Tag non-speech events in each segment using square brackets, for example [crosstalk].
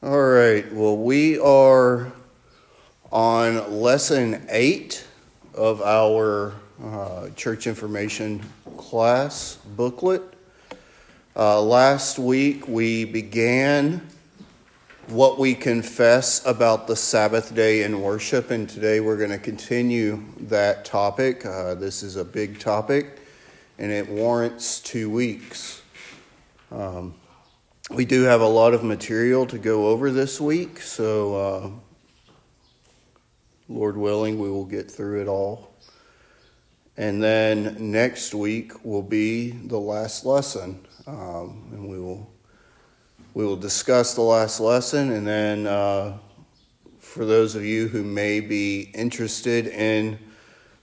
All right, well, we are on lesson eight of our uh, church information class booklet. Uh, last week we began what we confess about the Sabbath day in worship, and today we're going to continue that topic. Uh, this is a big topic, and it warrants two weeks. Um, we do have a lot of material to go over this week, so uh, Lord willing, we will get through it all. And then next week will be the last lesson, um, and we will we will discuss the last lesson, and then uh, for those of you who may be interested in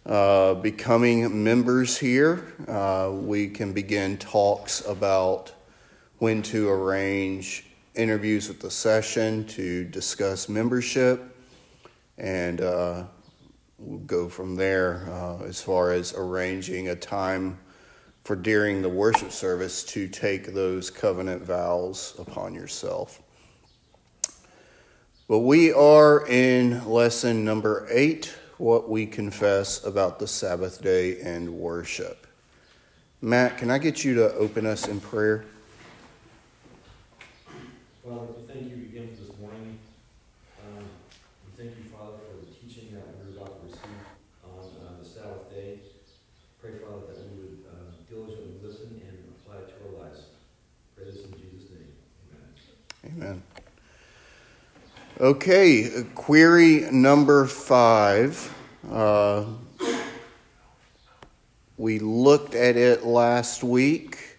uh, becoming members here, uh, we can begin talks about when to arrange interviews with the session to discuss membership, and uh, we'll go from there uh, as far as arranging a time for during the worship service to take those covenant vows upon yourself. But we are in lesson number eight what we confess about the Sabbath day and worship. Matt, can I get you to open us in prayer? Father, we thank you again for this morning. Um, we thank you, Father, for the teaching that we're about to receive on uh, the Sabbath day. Pray, Father, that we would uh, diligently listen and apply it to our lives. Pray this in Jesus' name. Amen. Amen. Okay, query number five. Uh, we looked at it last week.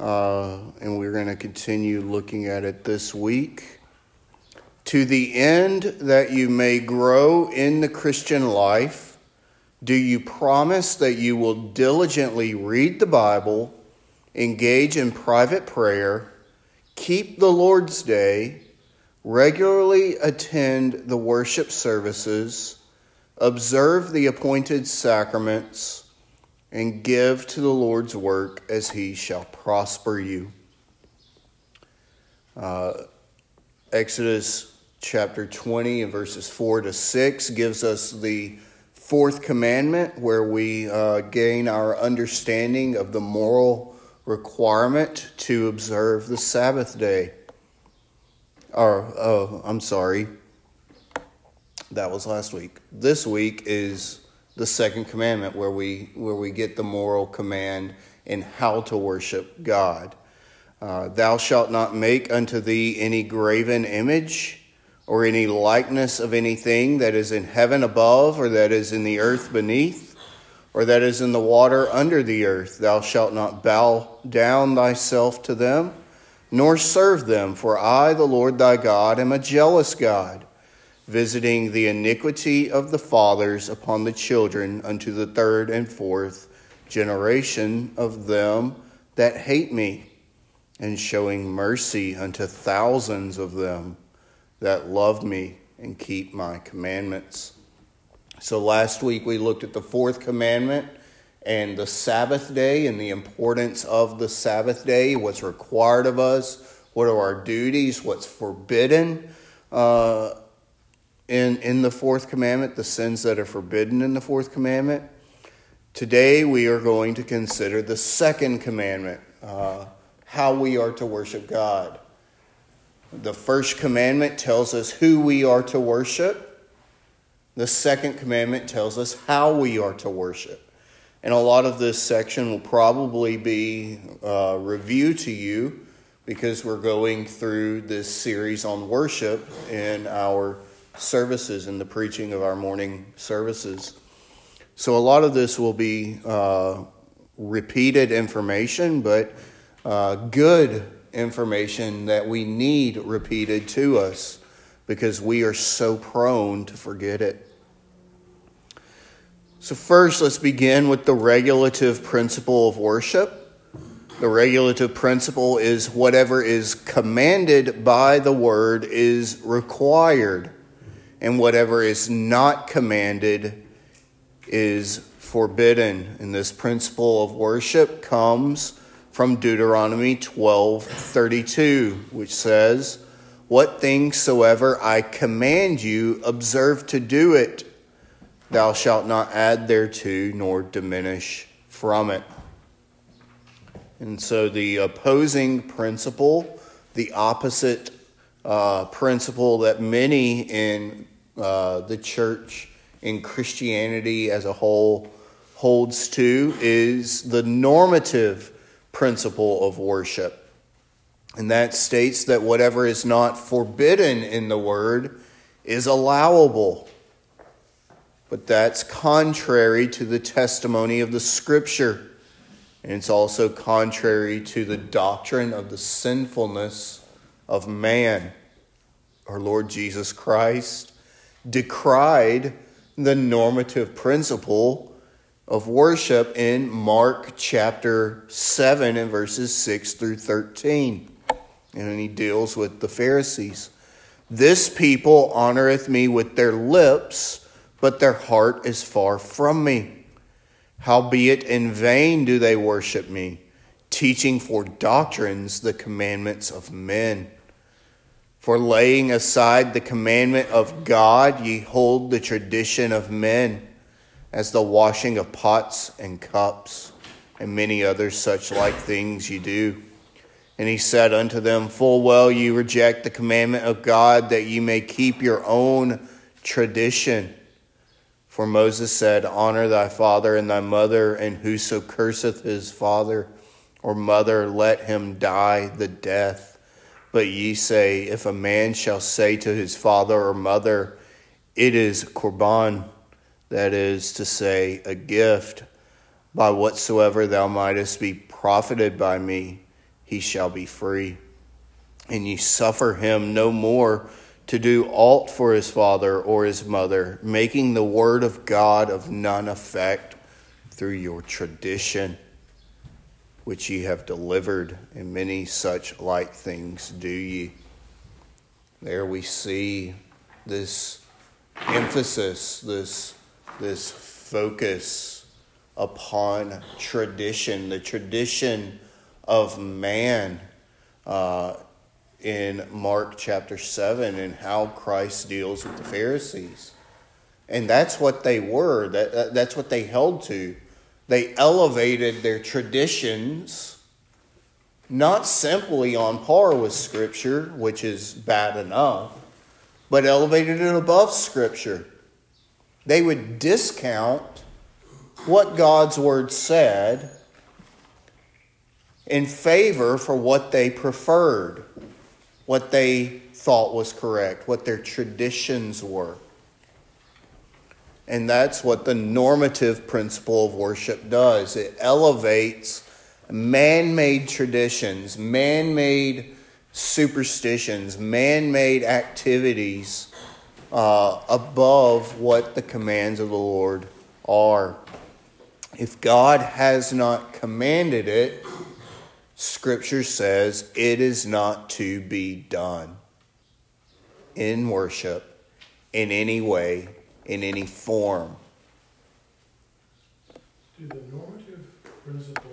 Uh, and we're going to continue looking at it this week. To the end that you may grow in the Christian life, do you promise that you will diligently read the Bible, engage in private prayer, keep the Lord's Day, regularly attend the worship services, observe the appointed sacraments, and give to the Lord's work as he shall prosper you. Uh, Exodus chapter 20 and verses 4 to 6 gives us the fourth commandment where we uh, gain our understanding of the moral requirement to observe the Sabbath day. Or, oh, I'm sorry. That was last week. This week is the second commandment where we where we get the moral command in how to worship God. Uh, Thou shalt not make unto thee any graven image or any likeness of anything that is in heaven above or that is in the earth beneath or that is in the water under the earth. Thou shalt not bow down thyself to them nor serve them, for I, the Lord thy God, am a jealous God visiting the iniquity of the fathers upon the children unto the third and fourth generation of them that hate me, and showing mercy unto thousands of them that love me and keep my commandments. So last week we looked at the fourth commandment and the Sabbath day and the importance of the Sabbath day, what's required of us, what are our duties, what's forbidden. Uh, in, in the fourth commandment, the sins that are forbidden in the fourth commandment. Today we are going to consider the second commandment, uh, how we are to worship God. The first commandment tells us who we are to worship. The second commandment tells us how we are to worship. And a lot of this section will probably be uh, review to you because we're going through this series on worship in our services and the preaching of our morning services. So a lot of this will be uh, repeated information, but uh, good information that we need repeated to us because we are so prone to forget it. So, first, let's begin with the regulative principle of worship. The regulative principle is whatever is commanded by the word is required and whatever is not commanded is forbidden. And this principle of worship comes from Deuteronomy 12:32, which says, What things soever I command you, observe to do it. Thou shalt not add thereto, nor diminish from it. And so the opposing principle, the opposite uh, principle that many in uh, the church, in Christianity as a whole, holds to is the normative principle of worship. And that states that whatever is not forbidden in the word is allowable. But that's contrary to the testimony of the scripture. And it's also contrary to the doctrine of the sinfulness of man. Our Lord Jesus Christ decried the normative principle of worship in Mark chapter 7 and verses 6 through 13. And he deals with the Pharisees. This people honoreth me with their lips, but their heart is far from me. Howbeit in vain do they worship me, teaching for doctrines the commandments of men. For laying aside the commandment of God, ye hold the tradition of men, as the washing of pots and cups, and many other such like things ye do. And he said unto them, Full well ye reject the commandment of God, that ye may keep your own tradition. For Moses said, Honor thy father and thy mother, and whoso curseth his father or mother, let him die the death. But ye say, If a man shall say to his father or mother, It is korban, that is to say, a gift, by whatsoever thou mightest be profited by me, he shall be free. And ye suffer him no more to do aught for his father or his mother, making the word of God of none effect through your tradition, which ye have delivered, and many such like things do ye. There we see this emphasis, this, this focus upon tradition, the tradition of man. Uh, in Mark chapter 7 and how Christ deals with the Pharisees. And that's what they were, that, that's what they held to. They elevated their traditions not simply on par with Scripture, which is bad enough, but elevated it above Scripture. They would discount what God's Word said in favor for what they preferred what they thought was correct, what their traditions were. And that's what the normative principle of worship does it elevates man made traditions, man made superstitions, man made activities uh, above what the commands of the Lord are. If God has not commanded it, Scripture says it is not to be done in worship in any way, in any form. Do the normative principle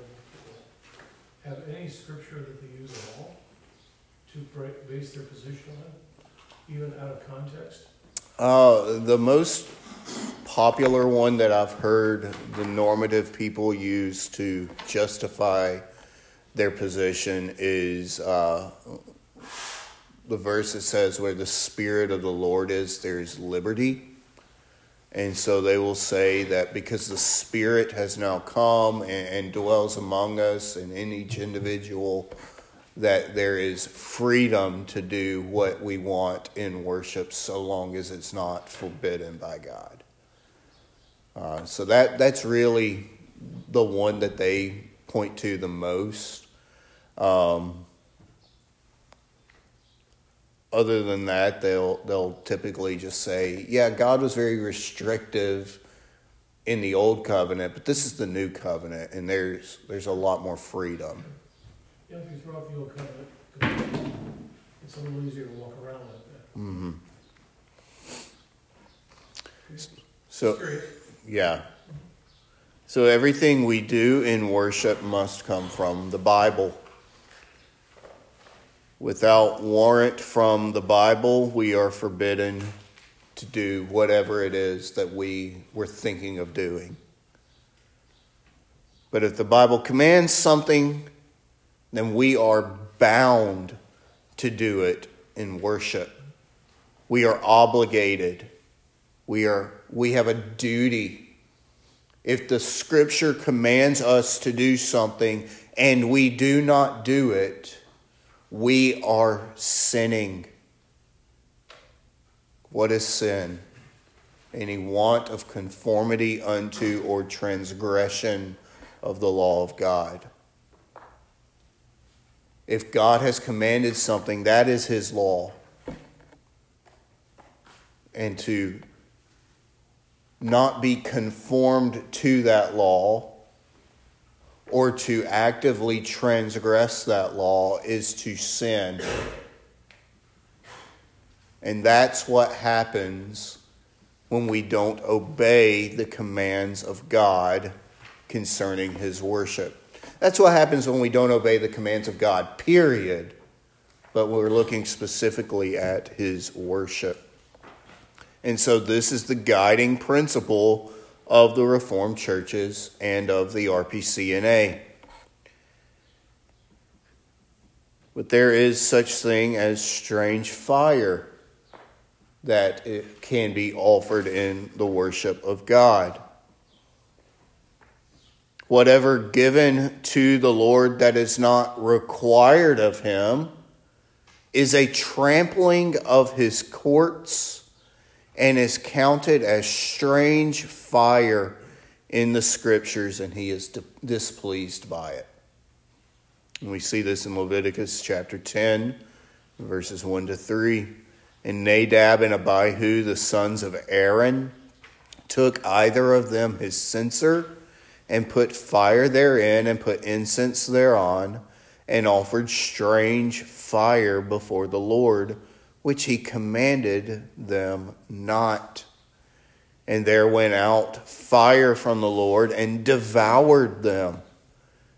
have any scripture that they use at all to base their position on, even out of context? Uh, the most popular one that I've heard the normative people use to justify their position is uh, the verse that says, Where the Spirit of the Lord is, there's liberty. And so they will say that because the Spirit has now come and, and dwells among us and in each individual, that there is freedom to do what we want in worship so long as it's not forbidden by God. Uh, so that that's really the one that they point to the most. Um, other than that, they'll they'll typically just say, "Yeah, God was very restrictive in the old covenant, but this is the new covenant, and there's there's a lot more freedom." Yeah, if you throw out the old covenant, it's a little easier to walk around like that. Mm-hmm. So, yeah. So everything we do in worship must come from the Bible. Without warrant from the Bible, we are forbidden to do whatever it is that we were thinking of doing. But if the Bible commands something, then we are bound to do it in worship. We are obligated. We are we have a duty. If the scripture commands us to do something and we do not do it, we are sinning. What is sin? Any want of conformity unto or transgression of the law of God. If God has commanded something, that is His law. And to not be conformed to that law or to actively transgress that law is to sin. And that's what happens when we don't obey the commands of God concerning his worship. That's what happens when we don't obey the commands of God, period. But we're looking specifically at his worship. And so this is the guiding principle of the Reformed churches and of the RPCNA. But there is such thing as strange fire that it can be offered in the worship of God. Whatever given to the Lord that is not required of him is a trampling of his courts and is counted as strange fire in the scriptures, and he is displeased by it. And we see this in Leviticus chapter 10, verses 1 to 3. And Nadab and Abihu, the sons of Aaron, took either of them his censer and put fire therein and put incense thereon and offered strange fire before the Lord, which he commanded them not. And there went out fire from the Lord and devoured them,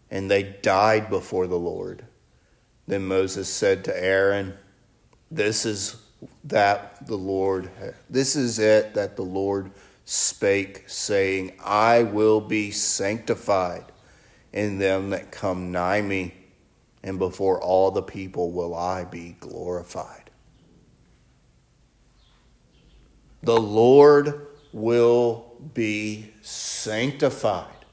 and they died before the Lord. Then Moses said to Aaron, This is that the Lord, this is it that the Lord spake, saying, I will be sanctified in them that come nigh me, and before all the people will I be glorified. The Lord will be sanctified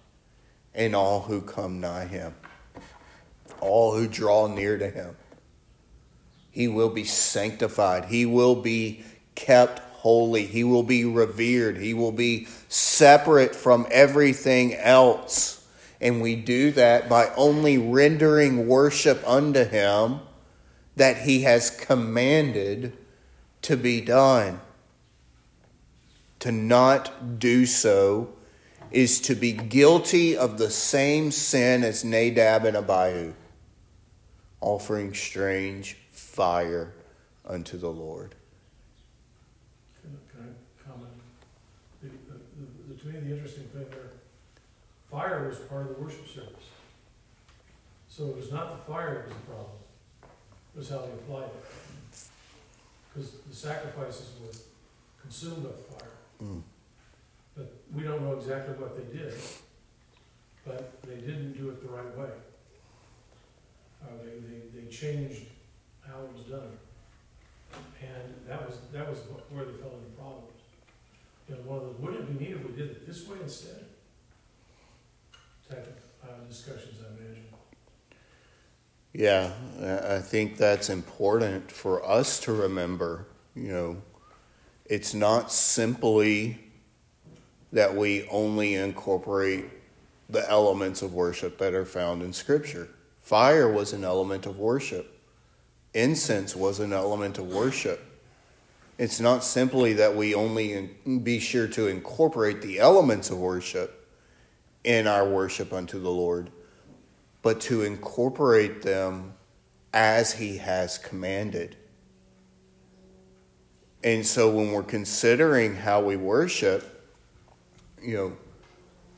in all who come nigh him, all who draw near to him. He will be sanctified. He will be kept holy. He will be revered. He will be separate from everything else. And we do that by only rendering worship unto Him that He has commanded to be done. To not do so is to be guilty of the same sin as Nadab and Abihu, offering strange fire unto the Lord. Can I comment? To me the interesting thing there, fire was part of the worship service. So it was not the fire that was the problem, it was how they applied it. Because the sacrifices were consumed by fire. Mm. But we don't know exactly what they did, but they didn't do it the right way. Uh, they, they, they changed how it was done. And that was, that was where they fell into problems you know, one of the, wouldn't it be neat if we did it this way instead? Type of uh, discussions, I imagine. Yeah, I think that's important for us to remember. You know, it's not simply that we only incorporate the elements of worship that are found in Scripture. Fire was an element of worship, incense was an element of worship. It's not simply that we only be sure to incorporate the elements of worship in our worship unto the Lord, but to incorporate them as He has commanded. And so when we're considering how we worship, you know,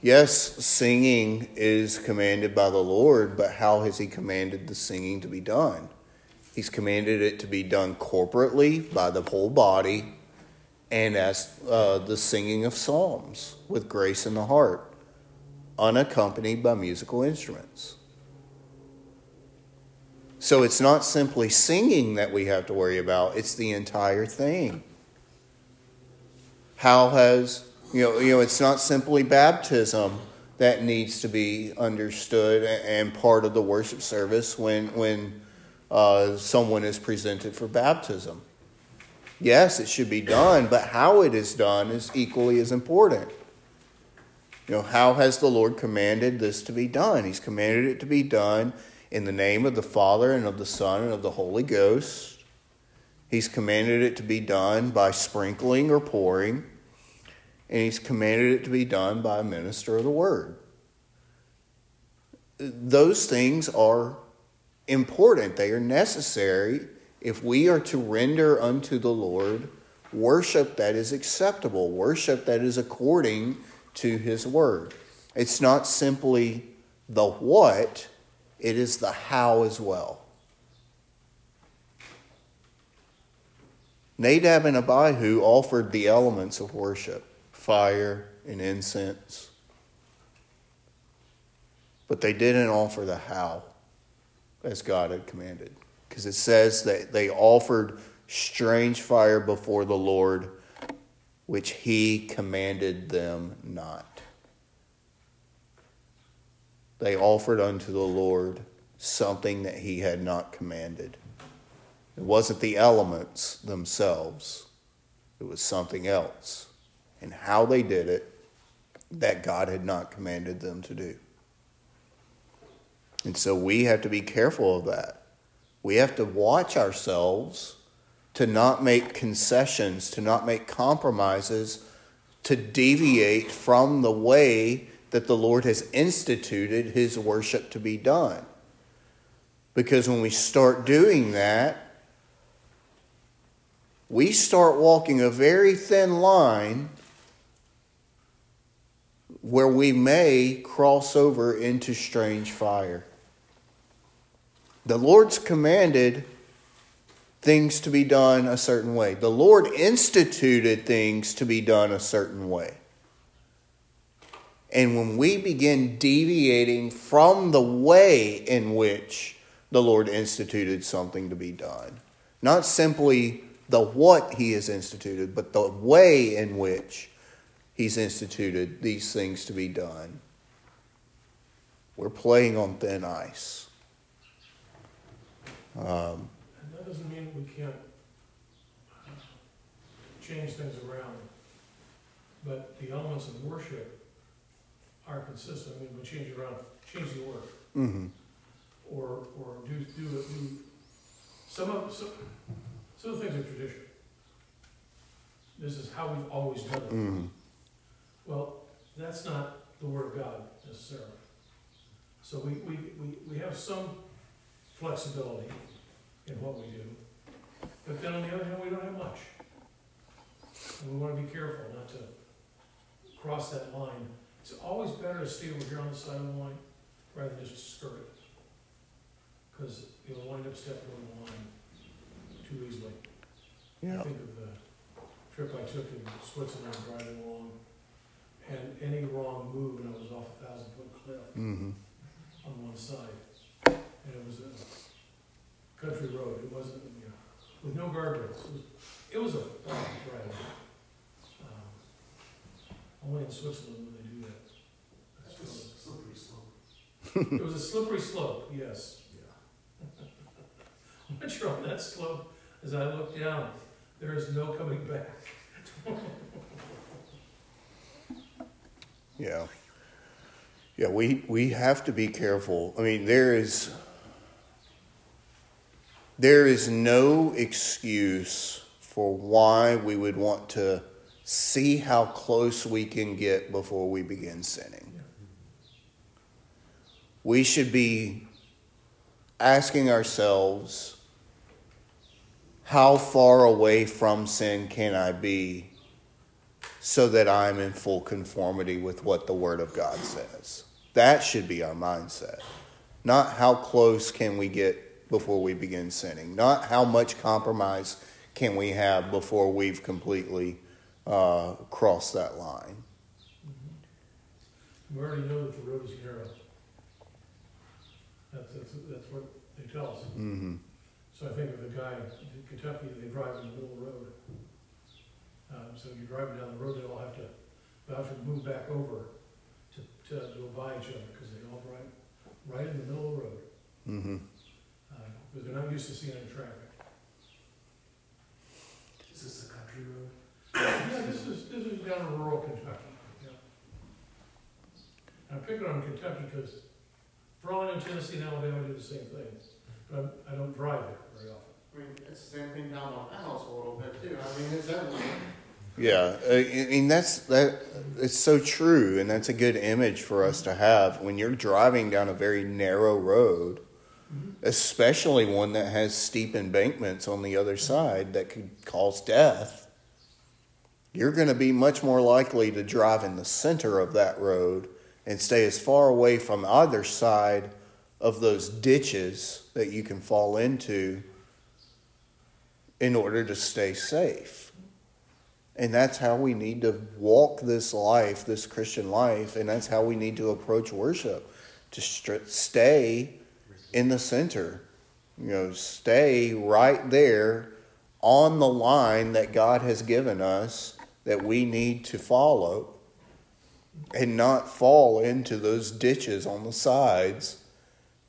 yes, singing is commanded by the Lord, but how has He commanded the singing to be done? He's commanded it to be done corporately by the whole body and as uh, the singing of psalms with grace in the heart, unaccompanied by musical instruments. So it's not simply singing that we have to worry about, it's the entire thing. How has, you know, you know it's not simply baptism that needs to be understood and part of the worship service when, when uh, someone is presented for baptism. Yes, it should be done, but how it is done is equally as important. You know, how has the Lord commanded this to be done? He's commanded it to be done in the name of the Father and of the Son and of the Holy Ghost. He's commanded it to be done by sprinkling or pouring and he's commanded it to be done by a minister of the word. Those things are important, they are necessary if we are to render unto the Lord worship that is acceptable, worship that is according to his word. It's not simply the what, it is the how as well. Nadab and Abihu offered the elements of worship fire and incense. But they didn't offer the how as God had commanded. Because it says that they offered strange fire before the Lord, which he commanded them not. They offered unto the Lord something that he had not commanded. It wasn't the elements themselves, it was something else and how they did it that God had not commanded them to do. And so we have to be careful of that. We have to watch ourselves to not make concessions, to not make compromises, to deviate from the way that the Lord has instituted his worship to be done. Because when we start doing that, we start walking a very thin line where we may cross over into strange fire. The Lord's commanded things to be done a certain way. The Lord instituted things to be done a certain way. And when we begin deviating from the way in which the Lord instituted something to be done, not simply the what He has instituted, but the way in which He's instituted these things to be done. We're playing on thin ice. Um, and that doesn't mean we can't change things around. But the elements of worship are consistent. I mean, we change around, change the order. Mm-hmm. Or, or do, do, do some of, some, some of the things are tradition. This is how we've always done it. Mm-hmm. Well, that's not the word of God necessarily. So we, we, we, we have some flexibility in what we do. But then on the other hand, we don't have much. And we want to be careful not to cross that line. It's always better to stay over here on the side of the line rather than just skirt it. Because you'll wind up stepping on the line too easily. Yeah. I think of the trip I took in Switzerland driving along and any wrong move, and I was off a thousand foot cliff Mm-hmm. on one side. And it was a country road, it wasn't, you know, with no guardrails, it was, it was a fun ride. Um, Only in Switzerland would they do that. That's It's a slippery slope. It was a slippery slope, yes. Once you're on that slope, as I look down, there is no coming back. [laughs] Yeah. Yeah, we, we have to be careful. I mean, there is there is no excuse for why we would want to see how close we can get before we begin sinning. We should be asking ourselves, how far away from sin can I be so that I'm in full conformity with what the Word of God says. That should be our mindset. Not how close can we get before we begin sinning. Not how much compromise can we have before we've completely uh, crossed that line. We already know that the road is narrow. That's, that's, that's what they tell us. Mm-hmm. So I think of the guy in Kentucky, they drive in the middle of the road. Um, so you're driving down the road, they all have to, they have to move back over to, to go by each other, because they all drive right in the middle of the road. Mm-hmm. Uh, But they're not used to seeing any traffic. Is this a country road? Yeah, this is, this is down in rural Kentucky, yeah. I'm picking on Kentucky because for all Tennessee and Alabama do the same thing. But I'm- don't drive there very often. I mean, it's the same thing down on my house a little bit too. I mean, it's everywhere. Yeah, uh, I mean that's that. It's so true, and that's a good image for us to have when you're driving down a very narrow road, especially one that has steep embankments on the other side that could cause death. You're going to be much more likely to drive in the center of that road and stay as far away from either side of those ditches that you can fall into in order to stay safe. And that's how we need to walk this life, this Christian life, and that's how we need to approach worship to st- stay in the center. You know, stay right there on the line that God has given us that we need to follow and not fall into those ditches on the sides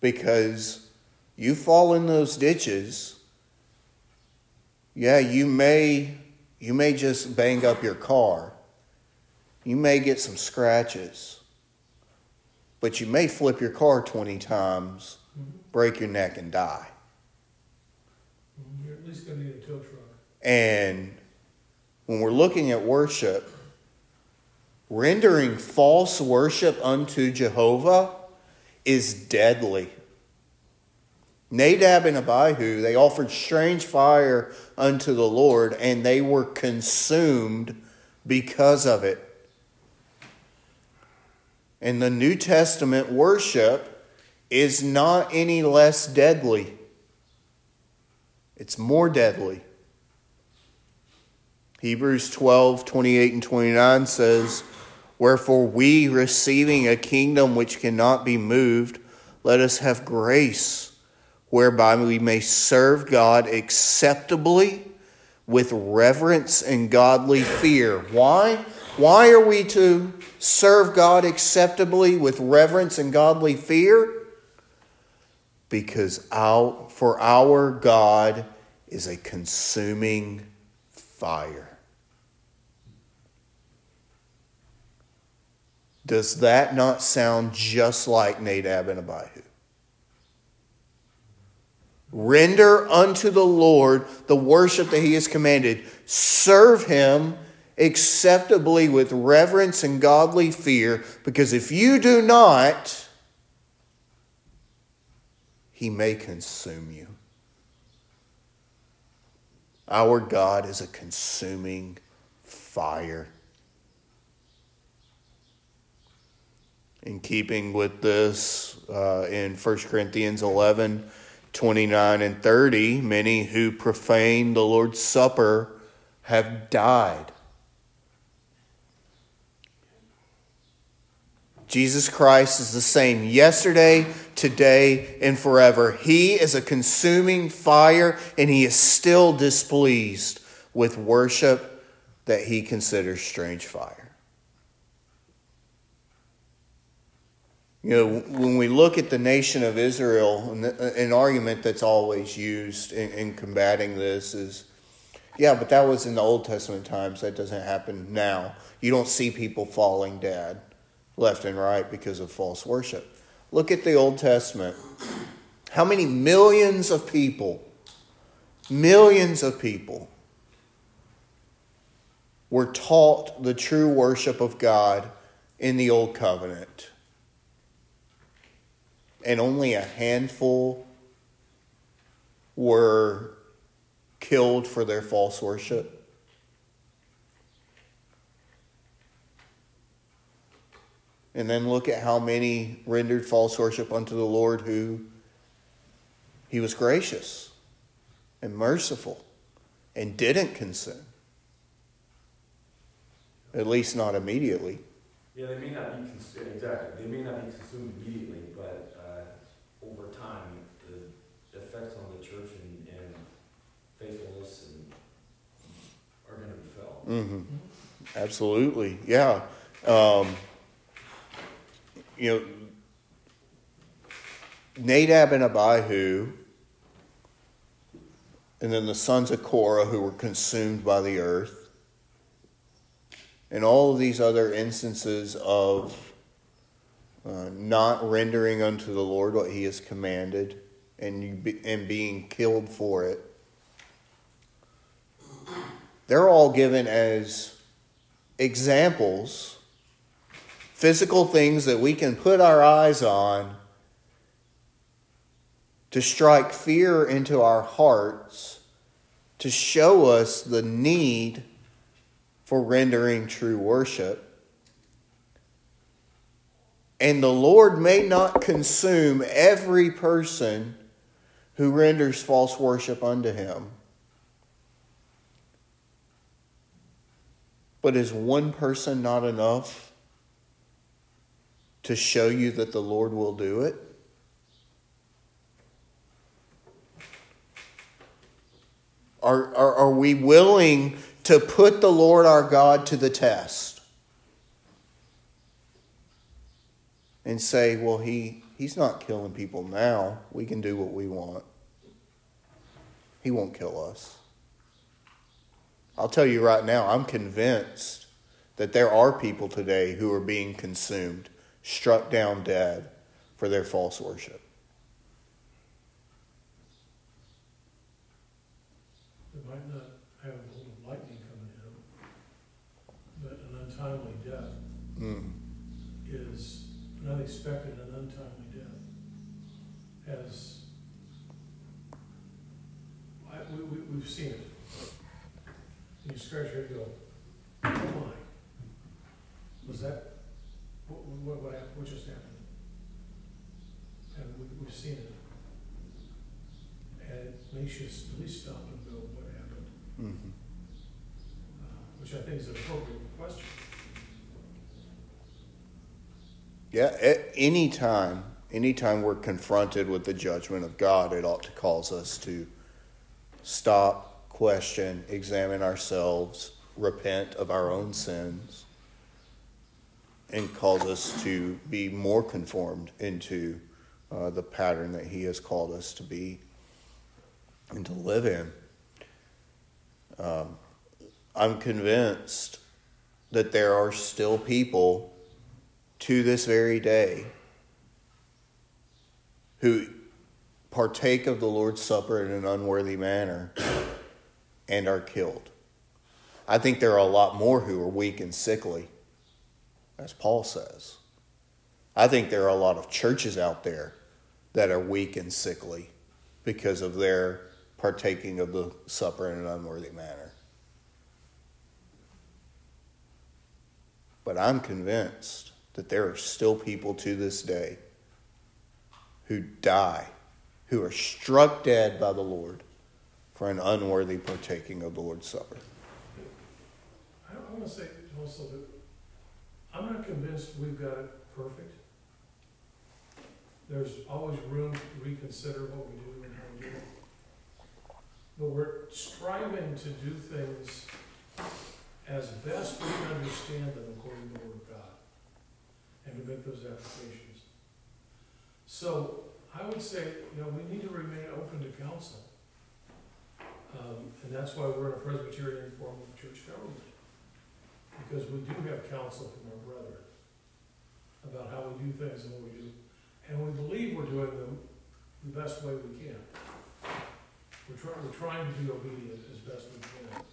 because you fall in those ditches yeah you may you may just bang up your car. You may get some scratches but you may flip your car 20 times break your neck and die. Mm, You're at least gonna need a tow truck. and when we're looking at worship, rendering false worship unto Jehovah is deadly. Nadab and Abihu, they offered strange fire unto the Lord, and they were consumed because of it. And the New Testament worship is not any less deadly, it's more deadly. Hebrews 12, 28 and 29 says, Wherefore we, receiving a kingdom which cannot be moved, let us have grace, whereby we may serve God acceptably with reverence and godly fear. Why? Why are we to serve God acceptably with reverence and godly fear? Because our, for our God is a consuming fire. Does that not sound just like Nadab and Abihu? Render unto the Lord the worship that he has commanded. Serve him acceptably with reverence and godly fear, because if you do not, he may consume you. Our God is a consuming fire. In keeping with this, uh, in 1 Corinthians 11 29 and 30, many who profane the Lord's Supper have died. Jesus Christ is the same yesterday, today, and forever. He is a consuming fire, and he is still displeased with worship that he considers strange fire. You know, when we look at the nation of Israel, an argument that's always used in, in combating this is yeah, but that was in the Old Testament times. That doesn't happen now. You don't see people falling dead left and right because of false worship. Look at the Old Testament. How many millions of people, millions of people, were taught the true worship of God in the Old Covenant? And only a handful were killed for their false worship. And then look at how many rendered false worship unto the Lord who He was gracious and merciful and didn't consume. At least not immediately. Yeah, they may not be consumed, exactly, they may not be consumed immediately, but, over time, the effects on the church and, and faithfulness and are gonna be felt. hmm Absolutely, yeah. Um, you know, Nadab and Abihu, and then the sons of Korah who were consumed by the earth, and all of these other instances of uh, not rendering unto the Lord what He has commanded, and be, and being killed for it. They're all given as examples, physical things that we can put our eyes on to strike fear into our hearts, to show us the need for rendering true worship. And the Lord may not consume every person who renders false worship unto him. But is one person not enough to show you that the Lord will do it? Are, are, are we willing to put the Lord our God to the test? And say, well, he, he's not killing people now. We can do what we want. He won't kill us. I'll tell you right now, I'm convinced that there are people today who are being consumed, struck down dead for their false worship. They might not have a bolt of lightning coming in, but an untimely death Mm. is, an unexpected and untimely death has, I, we, we, we've seen it. And you scratch your head and go, oh my, was that, what, what, what what just happened? And we, we've seen it. And it makes you at least stop and go, what happened? Mhm. Uh, Which I think is an appropriate question. Yeah, at any time, anytime we're confronted with the judgment of God, it ought to cause us to stop, question, examine ourselves, repent of our own sins, and cause us to be more conformed into uh, the pattern that He has called us to be and to live in. Um, I'm convinced that there are still people to this very day who partake of the Lord's Supper in an unworthy manner and are killed. I think there are a lot more who are weak and sickly, as Paul says. I think there are a lot of churches out there that are weak and sickly because of their partaking of the supper in an unworthy manner. But I'm convinced that there are still people to this day who die, who are struck dead by the Lord for an unworthy partaking of the Lord's Supper. I, I wanna say also that I'm not convinced we've got it perfect. There's always room to reconsider what we do and how we do it. But we're striving to do things as best we can understand them according to the Word. And make those applications. So I would say, you know, we need to remain open to counsel. Um, and that's why we're in a Presbyterian form of church government because we do have counsel from our brethren about how we do things and what we do. And we believe we're doing them the best way we can. We're trying, we're trying to be obedient as best we can.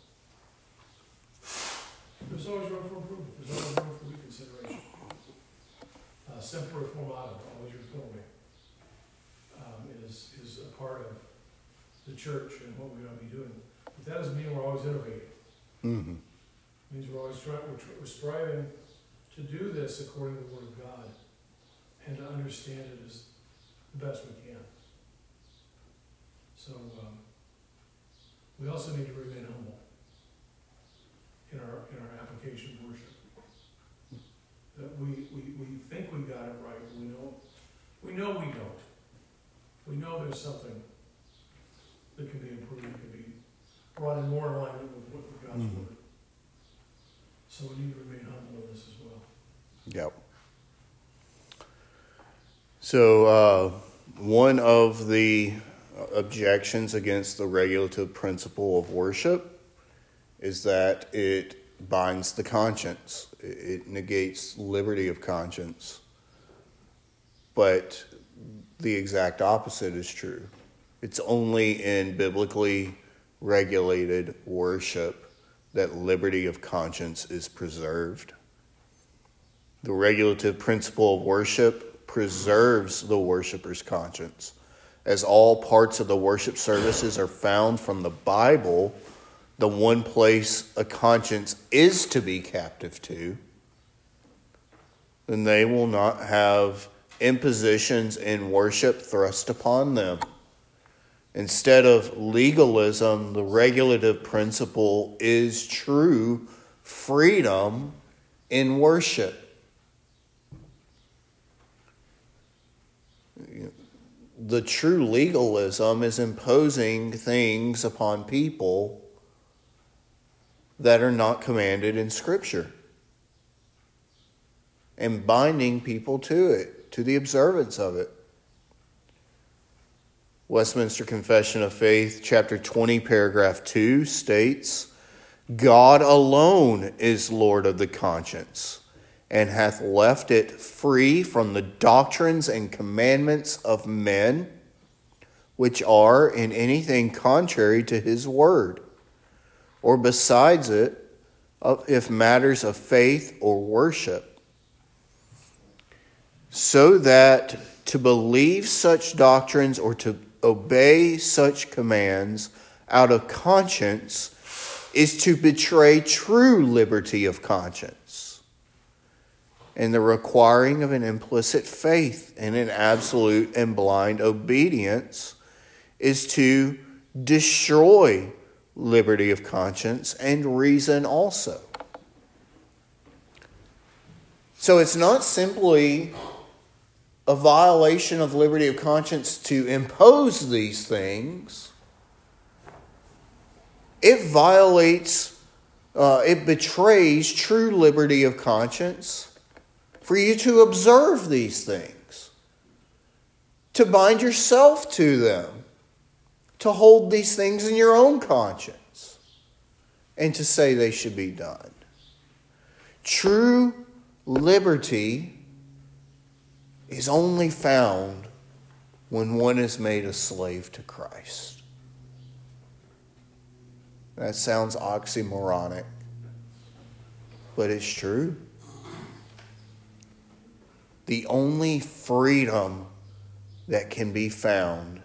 There's always room for improvement, there's always room for reconsideration. Uh, semper reformatum, always reforming, um, is, is a part of the church and what we're going to be doing. But that doesn't mean we're always innovating Mm-hmm. means we're always trying, we're, we're striving to do this according to the Word of God and to understand it as the best we can. So, um, we also need to remain humble in our, in our application of worship. That we, we, we think we got it right, we know, we know we don't. We know there's something that can be improved, can be brought in more alignment with what God's Mhm. word. So we need to remain humble in this as well. Yep. So, uh, one of the objections against the regulative principle of worship is that it binds the conscience, it negates liberty of conscience. But the exact opposite is true. It's only in biblically regulated worship that liberty of conscience is preserved. The regulative principle of worship preserves the worshiper's conscience. As all parts of the worship services are found from the Bible, the one place a conscience is to be captive to, then they will not have impositions in worship thrust upon them. Instead of legalism, the regulative principle is true freedom in worship. The true legalism is imposing things upon people that are not commanded in Scripture and binding people to it, to the observance of it. Westminster Confession of Faith, chapter 20, paragraph 2 states God alone is Lord of the conscience, and hath left it free from the doctrines and commandments of men, which are in anything contrary to his word, or besides it, if matters of faith or worship. So that to believe such doctrines or to obey such commands out of conscience is to betray true liberty of conscience and the requiring of an implicit faith and an absolute and blind obedience is to destroy liberty of conscience and reason also. So it's not simply a violation of liberty of conscience to impose these things, it violates, uh, it betrays true liberty of conscience for you to observe these things, to bind yourself to them, to hold these things in your own conscience, and to say they should be done. True liberty is only found when one is made a slave to Christ. That sounds oxymoronic, but it's true. The only freedom that can be found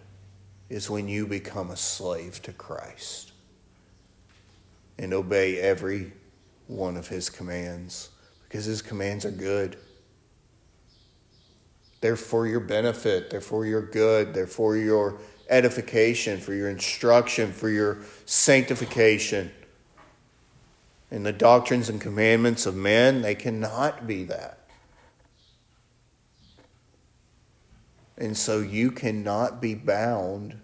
is when you become a slave to Christ and obey every one of his commands because his commands are good. They're for your benefit, they're for your good, they're for your edification, for your instruction, for your sanctification. And the doctrines and commandments of men, they cannot be that. And so you cannot be bound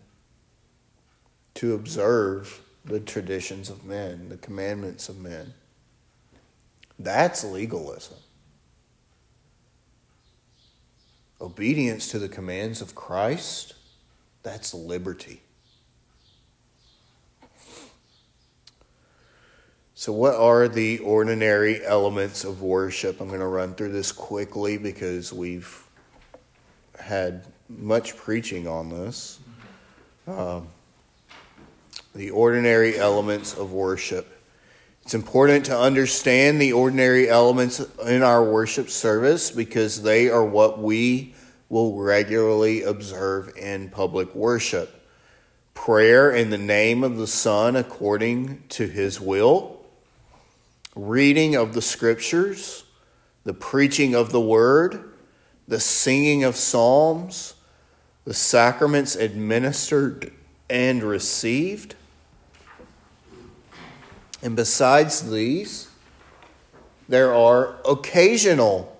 to observe the traditions of men, the commandments of men. That's legalism. Obedience to the commands of Christ, that's liberty. So, what are the ordinary elements of worship? I'm going to run through this quickly because we've had much preaching on this. Um, the ordinary elements of worship. It's important to understand the ordinary elements in our worship service because they are what we will regularly observe in public worship. Prayer in the name of the Son according to his will, reading of the scriptures, the preaching of the word, the singing of psalms, the sacraments administered and received. And besides these, there are occasional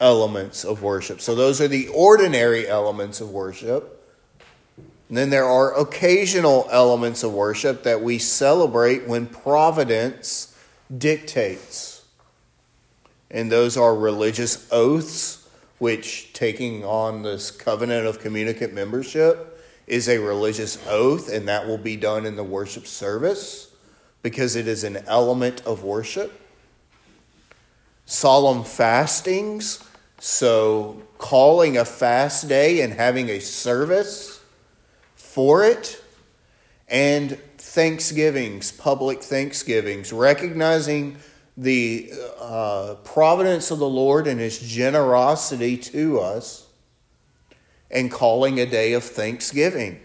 elements of worship. So those are the ordinary elements of worship. And then there are occasional elements of worship that we celebrate when providence dictates. And those are religious oaths, which taking on this covenant of communicant membership is a religious oath, and that will be done in the worship service because it is an element of worship. Solemn fastings, so calling a fast day and having a service for it, and thanksgivings, public thanksgivings, recognizing the uh, providence of the Lord and His generosity to us, and calling a day of thanksgiving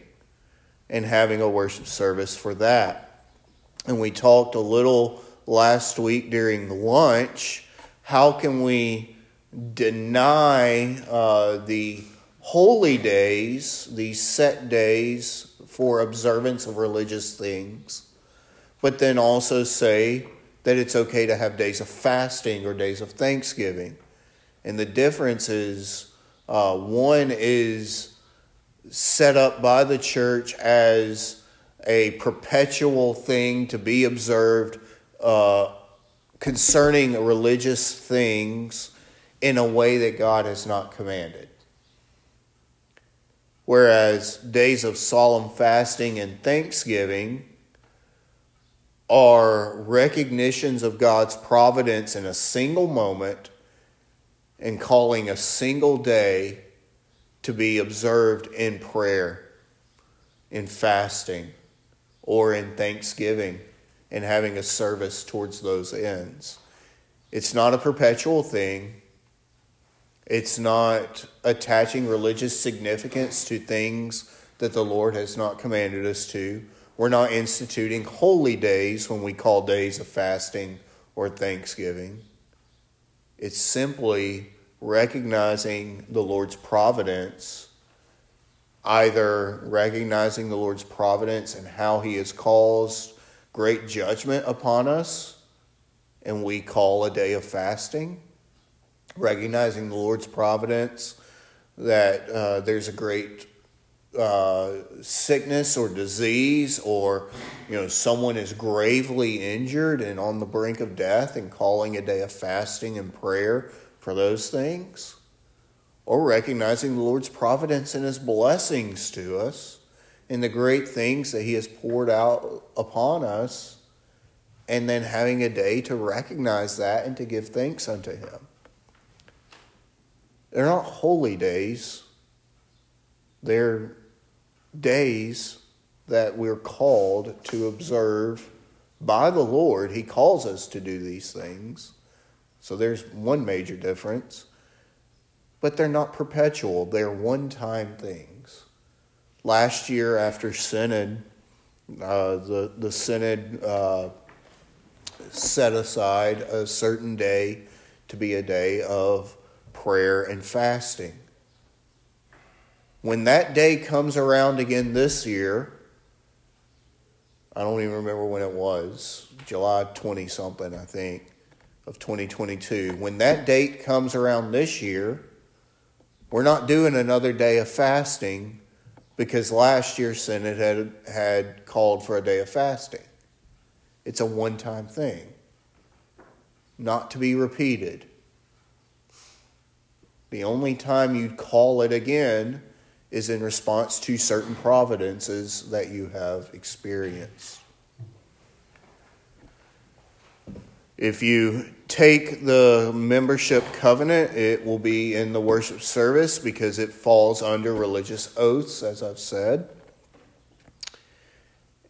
and having a worship service for that. And we talked a little last week during lunch. How can we deny uh, the holy days, these set days for observance of religious things, but then also say that it's okay to have days of fasting or days of thanksgiving. And the difference is uh, one is set up by the church as a perpetual thing to be observed uh, concerning religious things in a way that God has not commanded. Whereas days of solemn fasting and thanksgiving are recognitions of God's providence in a single moment and calling a single day to be observed in prayer, in fasting, or in thanksgiving, and having a service towards those ends. It's not a perpetual thing. It's not attaching religious significance to things that the Lord has not commanded us to. We're not instituting holy days when we call days of fasting or thanksgiving. It's simply recognizing the Lord's providence, either recognizing the Lord's providence and how He has caused great judgment upon us, and we call a day of fasting recognizing the Lord's providence, that uh, there's a great uh, sickness or disease, or you know someone is gravely injured and on the brink of death, and calling a day of fasting and prayer for those things, or recognizing the Lord's providence and His blessings to us, and the great things that He has poured out upon us, and then having a day to recognize that and to give thanks unto Him. They're not holy days. They're days that we're called to observe by the Lord. He calls us to do these things. So there's one major difference. But they're not perpetual, they're one time things. Last year, after Synod, uh, the, the Synod uh, set aside a certain day to be a day of prayer and fasting. When that day comes around again this year, I don't even remember when it was, July 20 something, I think, of 2022. When that date comes around this year, we're not doing another day of fasting because last year's Synod had, had called for a day of fasting. It's a one time thing, not to be repeated. The only time you'd call it again is in response to certain providences that you have experienced. If you take the membership covenant, it will be in the worship service because it falls under religious oaths, as I've said.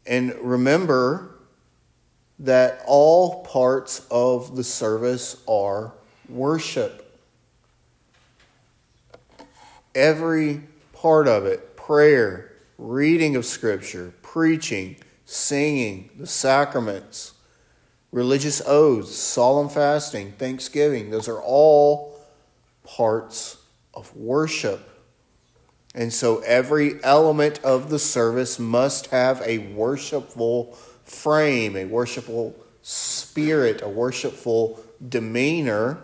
And remember that all parts of the service are worship every part of it prayer, reading of Scripture, preaching, singing, the sacraments, religious oaths, solemn fasting, thanksgiving those are all parts of worship. And so every element of the service must have a worshipful frame, a worshipful spirit, a worshipful demeanor,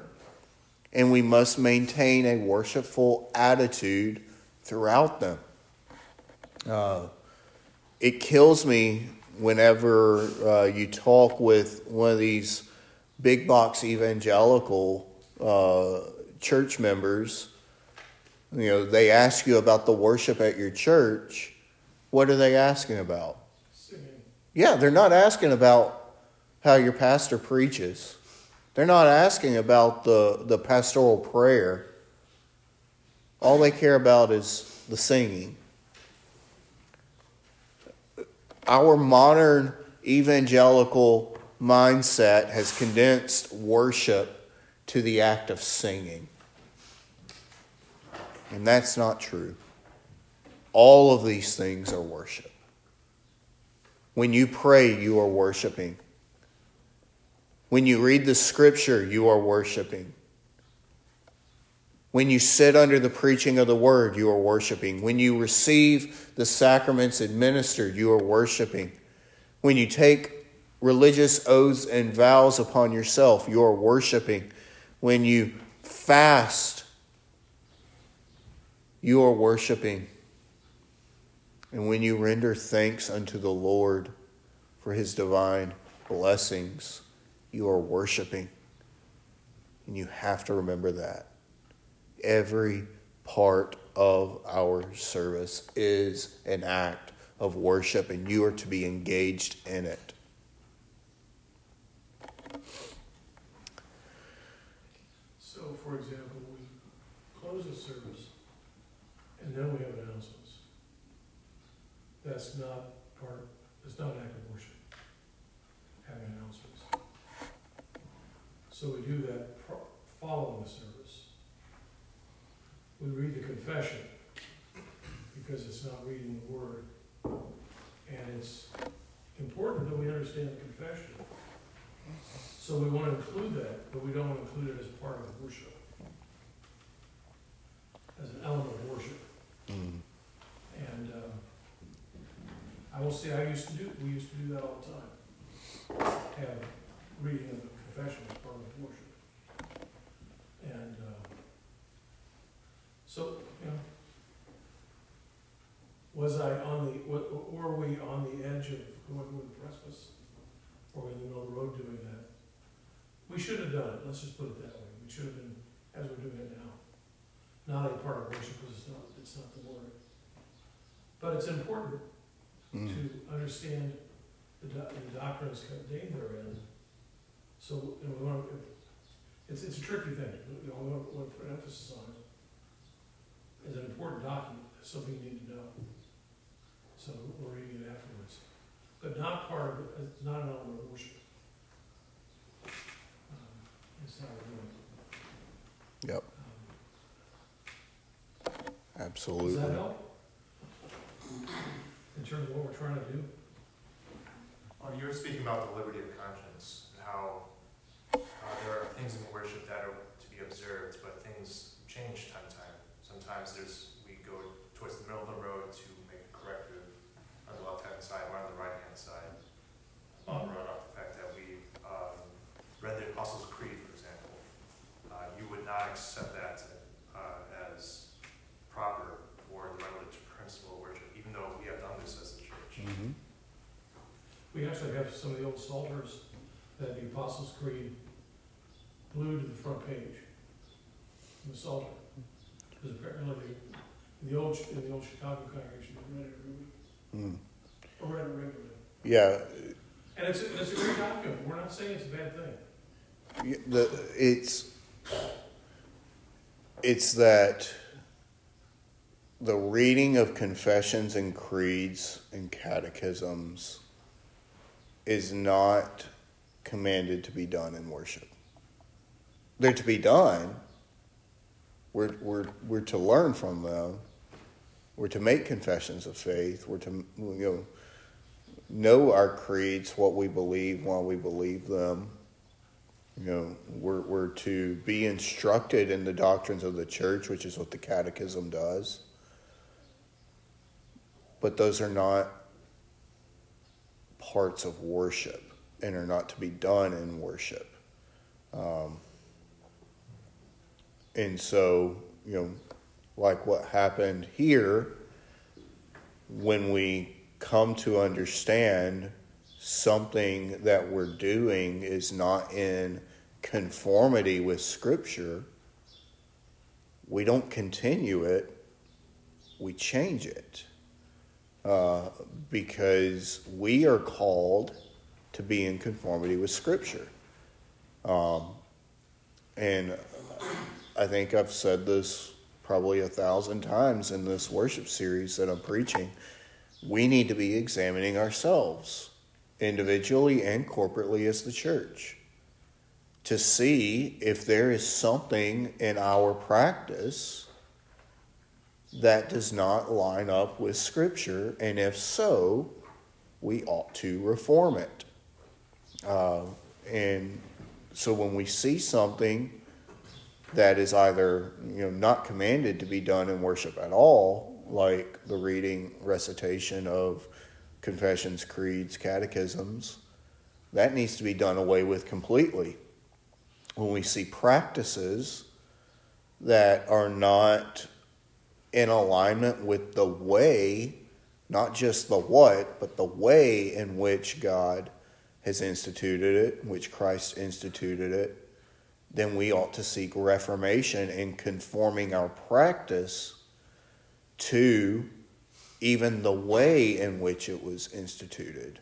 and we must maintain a worshipful attitude throughout them. Uh, it kills me whenever uh, you talk with one of these big box evangelical uh, church members you know, they ask you about the worship at your church. What are they asking about? Singing. Yeah, they're not asking about how your pastor preaches. They're not asking about the, the pastoral prayer. All they care about is the singing. Our modern evangelical mindset has condensed worship to the act of singing. And that's not true. All of these things are worship. When you pray, you are worshiping. When you read the scripture, you are worshiping. When you sit under the preaching of the word, you are worshiping. When you receive the sacraments administered, you are worshiping. When you take religious oaths and vows upon yourself, you are worshiping. When you fast, you are worshiping. And when you render thanks unto the Lord for his divine blessings, you are worshiping. And you have to remember that. Every part of our service is an act of worship, and you are to be engaged in it. So, for example, we close a service, and then we have announcements. That's not part, that's not an act of worship, having announcements. So we do that following the service. We read the confession, because it's not reading the word. And it's important that we understand the confession. So we want to include that, but we don't want to include it as part of worship. As an element of worship. Mm. And, um, I will say, I used to do, we used to do that all the time. Have reading of the confession as part of worship. And, uh, so, you know, was I on the, wa- were we on the edge of going with the precipice? Or in the middle of the road doing that? We should have done it, let's just put it that way, we should have been, as we're doing it now. Not a part of worship, because it's not, it's not the word. But it's important Mm. to understand the doc- the doctrines contained therein. So, you know, we want, it's, it's a tricky thing, you know, we want to put emphasis on it. It's an important document, it's something you need to know. So we're reading it afterwards. But not part of it, it's not an element of worship. Um, It's not a doing. Yep, Um, absolutely. Does that help? In terms of what we're trying to do? Well, you were speaking about the liberty of conscience, and how uh, there are things in worship that are to be observed, but things change time to time. Sometimes there's, we go towards the middle of the road to make a corrective on the left-hand side, or on the right-hand side. Run off the fact that we um, read the Apostles' Creed, for example. Uh, You would not accept that uh, as proper for the regulative principle of worship, even though we have done this as a church. Mhm. We actually have some of the old psalters that the Apostles' Creed glued to the front page. in The Psalter. Because apparently, the- in the old, in the old Chicago congregation, they read it every week, Mm. or read it regularly. Yeah, And it's, a- it's a great document, we're not saying it's a bad thing. the, it's it's that the reading of confessions and creeds and catechisms is not commanded to be done in worship. They're to be done. We're, we're, we're to learn from them. We're to make confessions of faith. We're to you know, know our creeds, what we believe, why we believe them. You know, we're, we're to be instructed in the doctrines of the church, which is what the catechism does. but those are not parts of worship and are not to be done in worship. Um, and so, you know, like what happened here, when we come to understand something that we're doing is not in conformity with Scripture, we don't continue it, we change it. Uh, because we are called to be in conformity with Scripture. Um, and I think I've said this probably a thousand times in this worship series that I'm preaching. We need to be examining ourselves individually and corporately as the church to see if there is something in our practice that does not line up with Scripture, and if so, we ought to reform it. Uh, and so when we see something that is either you know not commanded to be done in worship at all, like the reading, recitation of confessions, creeds, catechisms, that needs to be done away with completely. When we see practices that are not in alignment with the way, not just the what, but the way in which God has instituted it, which Christ instituted it, then we ought to seek reformation in conforming our practice to even the way in which it was instituted.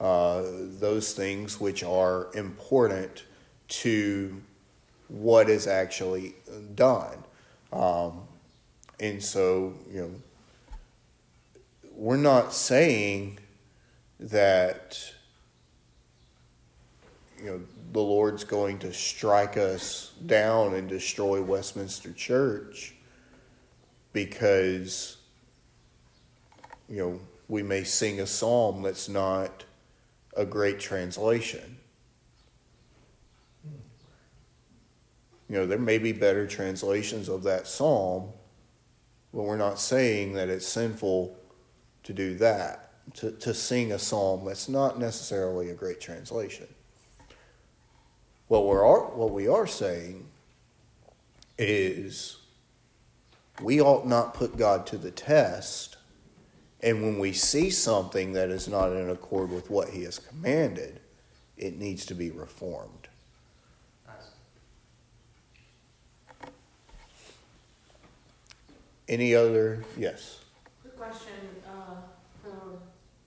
Uh, those things which are important to what is actually done. Um, and so, you know, we're not saying that, you know, the Lord's going to strike us down and destroy Westminster Church because, you know, we may sing a psalm that's not a great translation. You know, there may be better translations of that psalm but we're not saying that it's sinful to do that, to, to sing a psalm that's not necessarily a great translation. What, we're, what we are saying is we ought not put God to the test, and when we see something that is not in accord with what He has commanded, it needs to be reformed. Any other? Yes. Quick question uh, for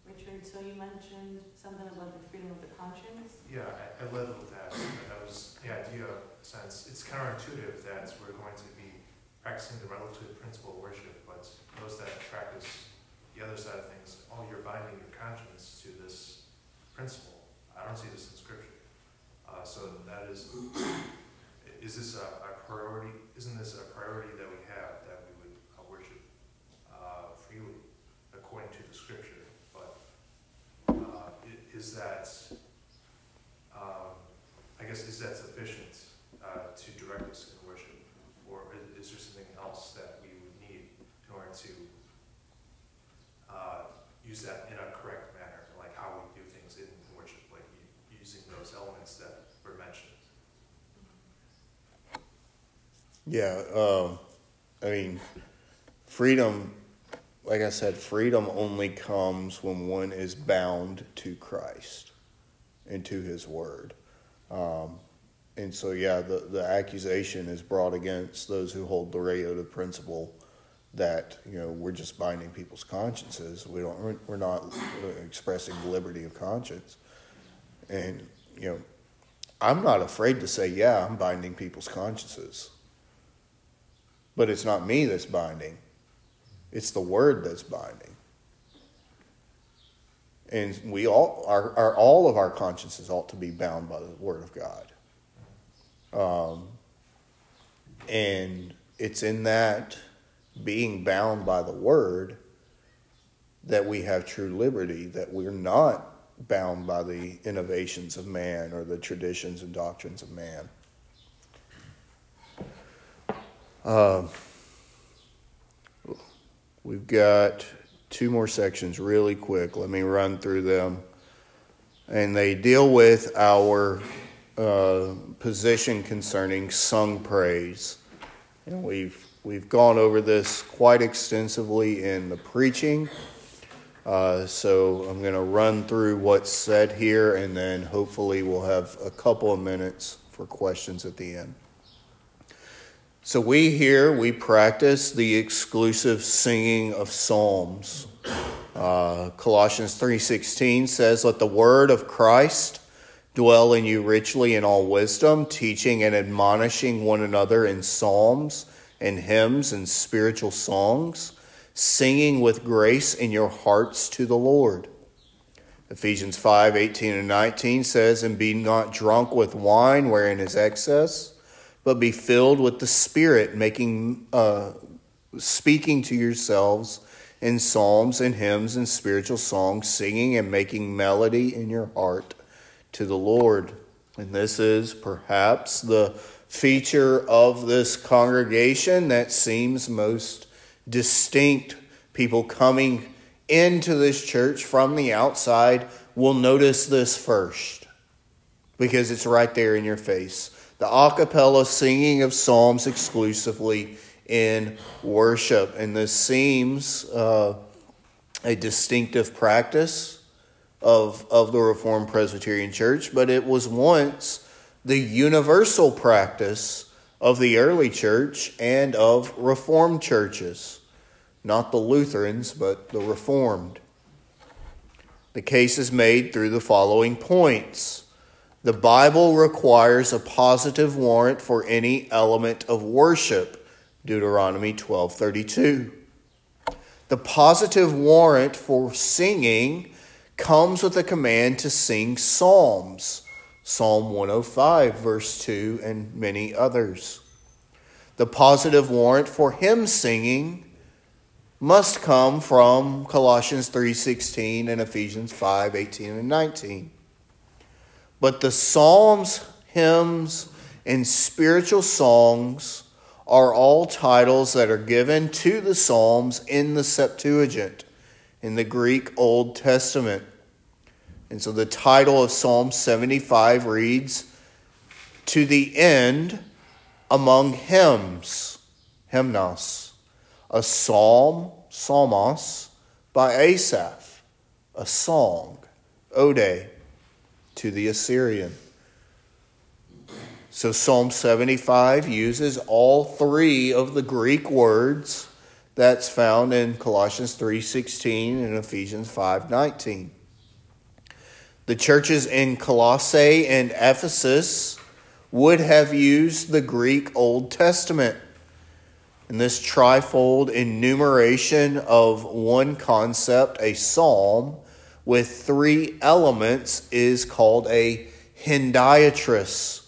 Richard. So you mentioned something about the freedom of the conscience. Yeah, I, I led with that. That was the since it's counterintuitive that we're going to be practicing the regulative principle of worship, but those that practice the other side of things, oh, you're binding your conscience to this principle. I don't see this in Scripture. Uh, so that is, [coughs] is this a, a priority? Isn't this a priority that we have that we would uh, worship uh, freely according to the Scripture? But is that, um, I guess, is that sufficient uh, to direct us in worship? Or is, there something else that we would need in order to uh, use that in a correct manner, like how we do things in worship, like using those elements that were mentioned? Yeah, um, I mean, freedom like I said, freedom only comes when one is bound to Christ and to His Word. Um, and so, yeah, the, the accusation is brought against those who hold the regulative principle that you know we're just binding people's consciences. We don't. We're not uh, expressing liberty of conscience. And you know, I'm not afraid to say, yeah, I'm binding people's consciences. But it's not me that's binding. It's the word that's binding. And we all, our, our, all of our consciences ought to be bound by the word of God. Um, and it's in that being bound by the word that we have true liberty, that we're not bound by the innovations of man or the traditions and doctrines of man. Um, We've got two more sections really quick. Let me run through them. And they deal with our uh, position concerning sung praise. And we've, we've gone over this quite extensively in the preaching. Uh, so I'm going to run through what's said here, and then hopefully we'll have a couple of minutes for questions at the end. So we here we practice the exclusive singing of psalms. Uh, Colossians three sixteen says, "Let the word of Christ dwell in you richly in all wisdom, teaching and admonishing one another in psalms and hymns and spiritual songs, singing with grace in your hearts to the Lord." Ephesians five eighteen and 19 says, And be not drunk with wine wherein is excess, but be filled with the Spirit, making uh, speaking to yourselves in psalms and hymns and spiritual songs, singing and making melody in your heart to the Lord. And this is perhaps the feature of this congregation that seems most distinct. People coming into this church from the outside will notice this first because it's right there in your face the a cappella singing of psalms exclusively in worship. And this seems uh, a distinctive practice of, of the Reformed Presbyterian Church, but it was once the universal practice of the early church and of Reformed churches. Not the Lutherans, but the Reformed. The case is made through the following points. The Bible requires a positive warrant for any element of worship. Deuteronomy 12:32. The positive warrant for singing comes with a command to sing psalms. Psalm 105 verse 2 and many others. The positive warrant for hymn singing must come from Colossians 3:16 and Ephesians 5:18 and 19. But the psalms, hymns, and spiritual songs are all titles that are given to the psalms in the Septuagint, in the Greek Old Testament. And so the title of Psalm 75 reads, To the end among hymns, hymnos, a psalm, psalmos, by Asaph, a song, ode, to the Assyrian. So Psalm 75 uses all three of the Greek words that's found in Colossians 3:16 and Ephesians 5:19. The churches in Colossae and Ephesus would have used the Greek Old Testament. And this trifold enumeration of one concept, a psalm, with three elements is called a hendiatris,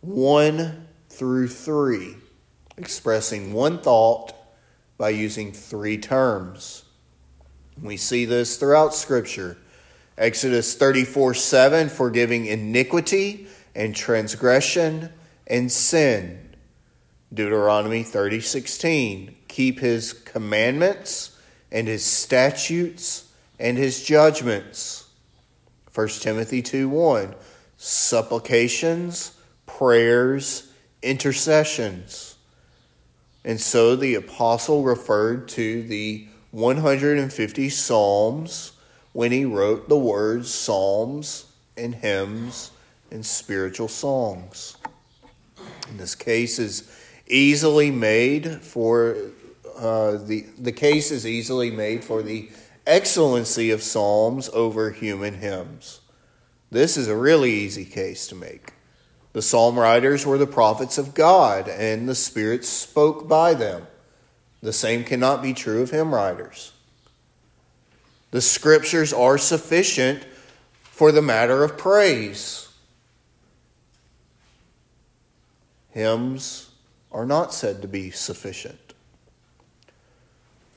one through three, expressing one thought by using three terms. We see this throughout Scripture. Exodus 34 7, forgiving iniquity and transgression and sin. Deuteronomy 30 16, keep his commandments and his statutes and his judgments. 1 Timothy 2 1. Supplications, prayers, intercessions. And so the apostle referred to the 150 Psalms when he wrote the words Psalms and hymns and spiritual songs. And this case is easily made for uh, the the case is easily made for the excellency of psalms over human hymns. This is a really easy case to make. The psalm writers were the prophets of God, and the Spirit spoke by them. The same cannot be true of hymn writers. The scriptures are sufficient for the matter of praise. Hymns are not said to be sufficient.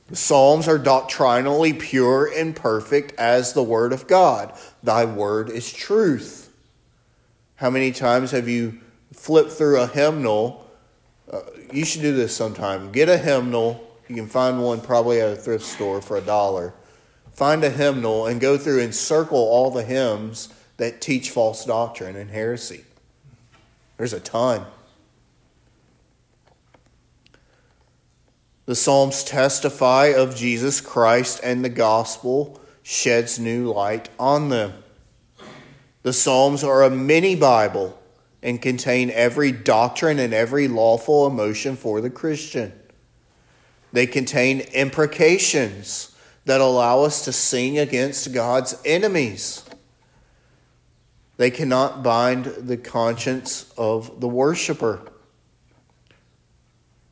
The Psalms are doctrinally pure and perfect as the Word of God. Thy Word is truth. How many times have you flipped through a hymnal? Uh, you should do this sometime. Get a hymnal, You can find one probably at a thrift store for a dollar. Find a hymnal and go through and circle all the hymns that teach false doctrine and heresy. There's a ton. The Psalms testify of Jesus Christ, and the gospel sheds new light on them. The Psalms are a mini Bible and contain every doctrine and every lawful emotion for the Christian. They contain imprecations that allow us to sing against God's enemies. They cannot bind the conscience of the worshiper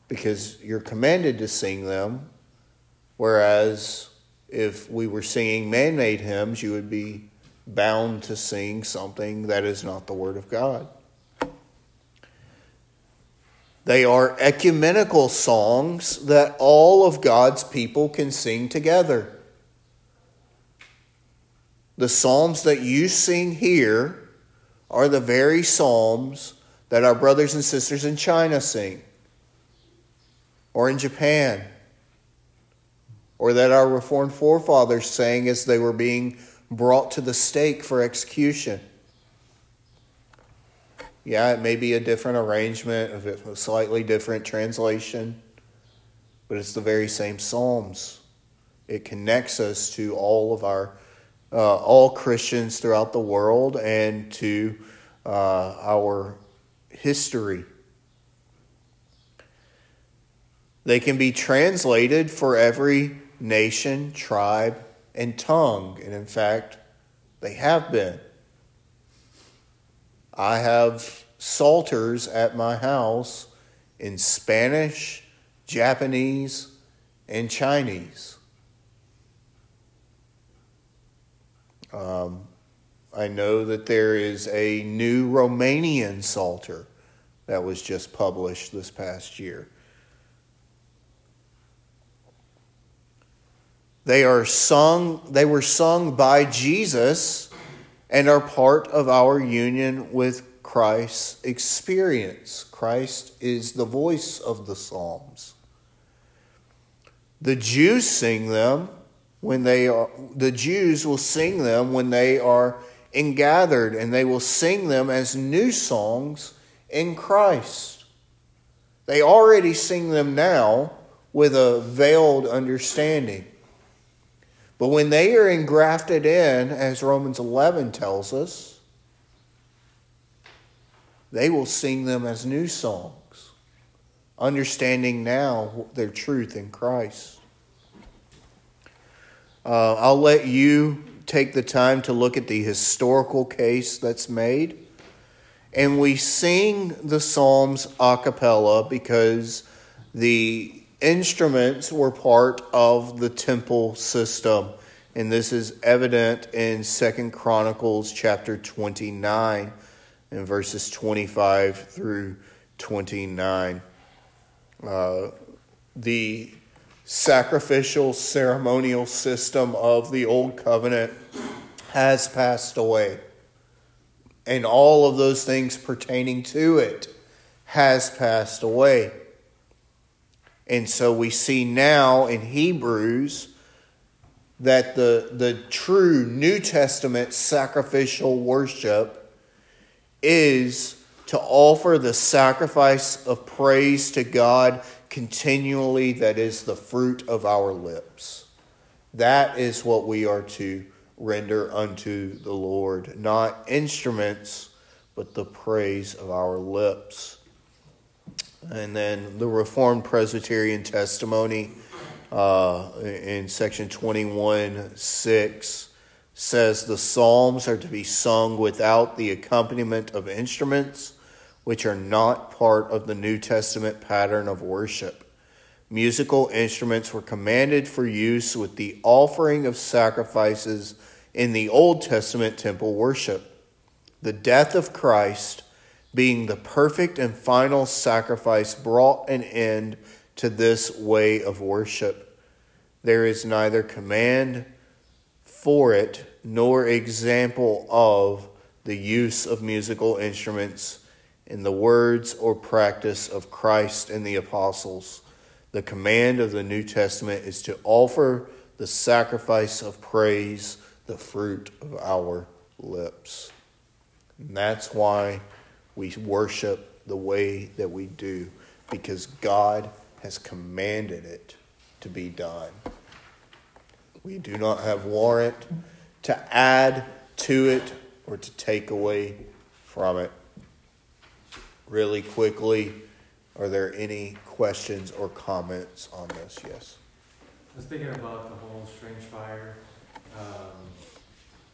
because you're commanded to sing them, whereas if we were singing man made hymns, you would be bound to sing something that is not the Word of God. They are ecumenical songs that all of God's people can sing together. The psalms that you sing here are the very psalms that our brothers and sisters in China sing, or in Japan, or that our Reformed forefathers sang as they were being brought to the stake for execution. Yeah, it may be a different arrangement, a slightly different translation, but it's the very same Psalms. It connects us to all of our, uh, all Christians throughout the world and to uh, our history. They can be translated for every nation, tribe, and tongue, and in fact, they have been. I have psalters at my house in Spanish, Japanese, and Chinese. Um, I know that there is a new Romanian psalter that was just published this past year. They are sung, they were sung by Jesus and are part of our union with Christ's experience. Christ is the voice of the Psalms. The Jews sing them when they are the Jews will sing them when they are ingathered and they will sing them as new songs in Christ. They already sing them now with a veiled understanding. But when they are engrafted in, as Romans 11 tells us, they will sing them as new songs, understanding now their truth in Christ. Uh, I'll let you take the time to look at the historical case that's made. And we sing the Psalms a cappella because the instruments were part of the temple system and this is evident in Second Chronicles chapter 29 and verses 25 through 29. Uh, the sacrificial ceremonial system of the old covenant has passed away and all of those things pertaining to it has passed away and so we see now in Hebrews that the, the true New Testament sacrificial worship is to offer the sacrifice of praise to God continually, that is the fruit of our lips. That is what we are to render unto the Lord, not instruments, but the praise of our lips. And then the Reformed Presbyterian testimony uh, in section 21 6 says the Psalms are to be sung without the accompaniment of instruments, which are not part of the New Testament pattern of worship. Musical instruments were commanded for use with the offering of sacrifices in the Old Testament temple worship. The death of Christ being the perfect and final sacrifice, brought an end to this way of worship. There is neither command for it nor example of the use of musical instruments in the words or practice of Christ and the apostles. The command of the New Testament is to offer the sacrifice of praise, the fruit of our lips. And that's why we worship the way that we do, because God has commanded it to be done. We do not have warrant to add to it or to take away from it. Really quickly, are there any questions or comments on this? Yes. I was thinking about the whole strange fire. Um,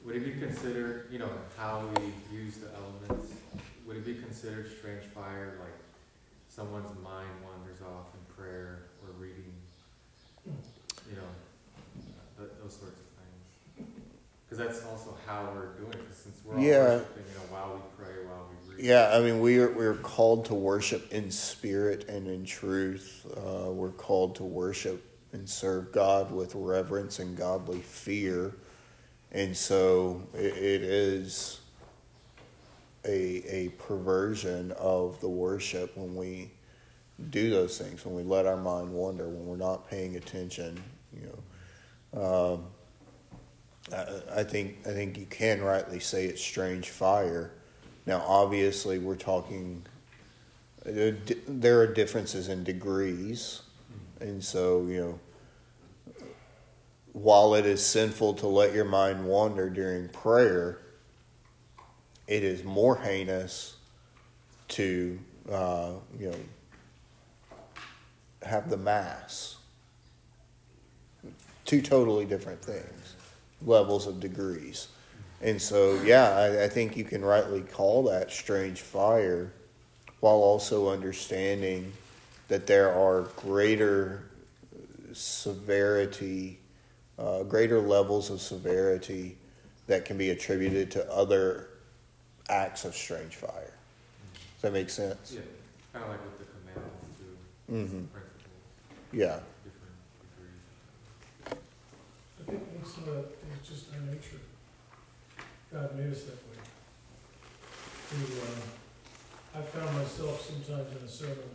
would it be considered, you know, how we use the elements? Would it be considered strange fire, like someone's mind wanders off in prayer or reading? You know, th- those sorts of things. Because that's also how we're doing it. since we're all Yeah. worshiping, you know, while we pray, while we read. Yeah, I mean, we are, we're called to worship in spirit and in truth. Uh, we're called to worship and serve God with reverence and godly fear. And so it, it is a, a perversion of the worship when we do those things, when we let our mind wander, when we're not paying attention. You know, um, I, I think I think you can rightly say it's strange fire. Now, obviously, we're talking. There are differences in degrees, and so you know. While it is sinful to let your mind wander during prayer, it is more heinous to uh, you know have the mass. Two totally different things, levels of degrees. And so, yeah, I, I think you can rightly call that strange fire while also understanding that there are greater severity, uh, greater levels of severity that can be attributed to other acts of strange fire. Does that make sense? Yeah, kind of like with the commandments too, Mm-hmm. principles, Yeah. different degrees. I think think some of that is just our nature. God made us that way. To, uh, I found myself sometimes in a sermon,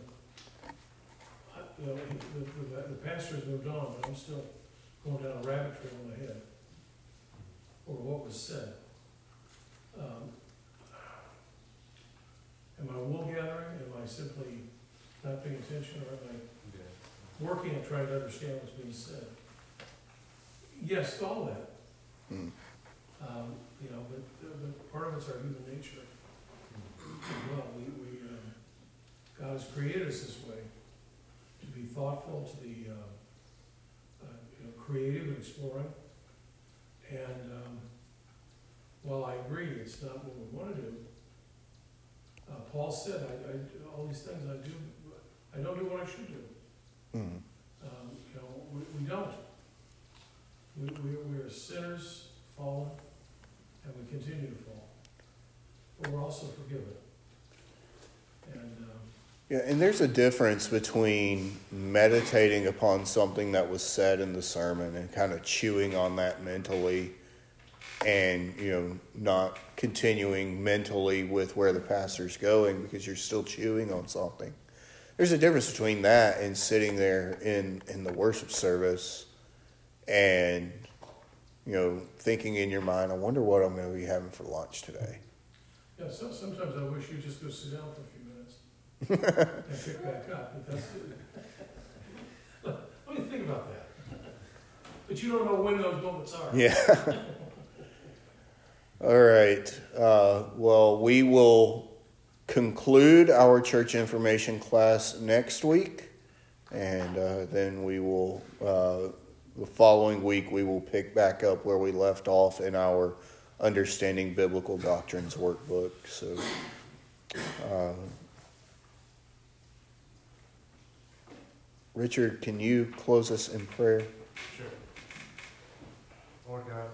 I, you know, the, the, the pastor's moved on, but I'm still going down a rabbit trail in my head. over what was said. Um, Am I wool gathering? Am I simply not paying attention, or am I Yeah. working and trying to understand what's being said. Yes, to all that, Mm. um, you know, but, but part of it's our human nature as well. We, we, um, God has created us this way, to be thoughtful, to be, um, uh, you know, creative and exploring. And, um, while I agree, it's not what we wanna do, uh, Paul said, I, I, all these things I do, I don't do what I should do. Mm-hmm. Um, you know, we, we don't. We, we, we are sinners, fallen, and we continue to fall. But we're also forgiven. And, um, Yeah, and there's a difference between meditating upon something that was said in the sermon and kind of chewing on that mentally and, you know, not continuing mentally with where the pastor's going because you're still chewing on something. There's a difference between that and sitting there in, in the worship service and, you know, thinking in your mind, I wonder what I'm going to be having for lunch today. yeah, so, sometimes I wish you'd just go sit down for a few minutes [laughs] and pick back up, but that's, let me think about that. But you don't know when those moments are. Yeah. [laughs] All right. Uh, well, we will conclude our church information class next week, and uh, then we will, uh, the following week, we will pick back up where we left off in our Understanding Biblical Doctrines workbook. So, uh, Richard, can you close us in prayer? Sure. Lord God,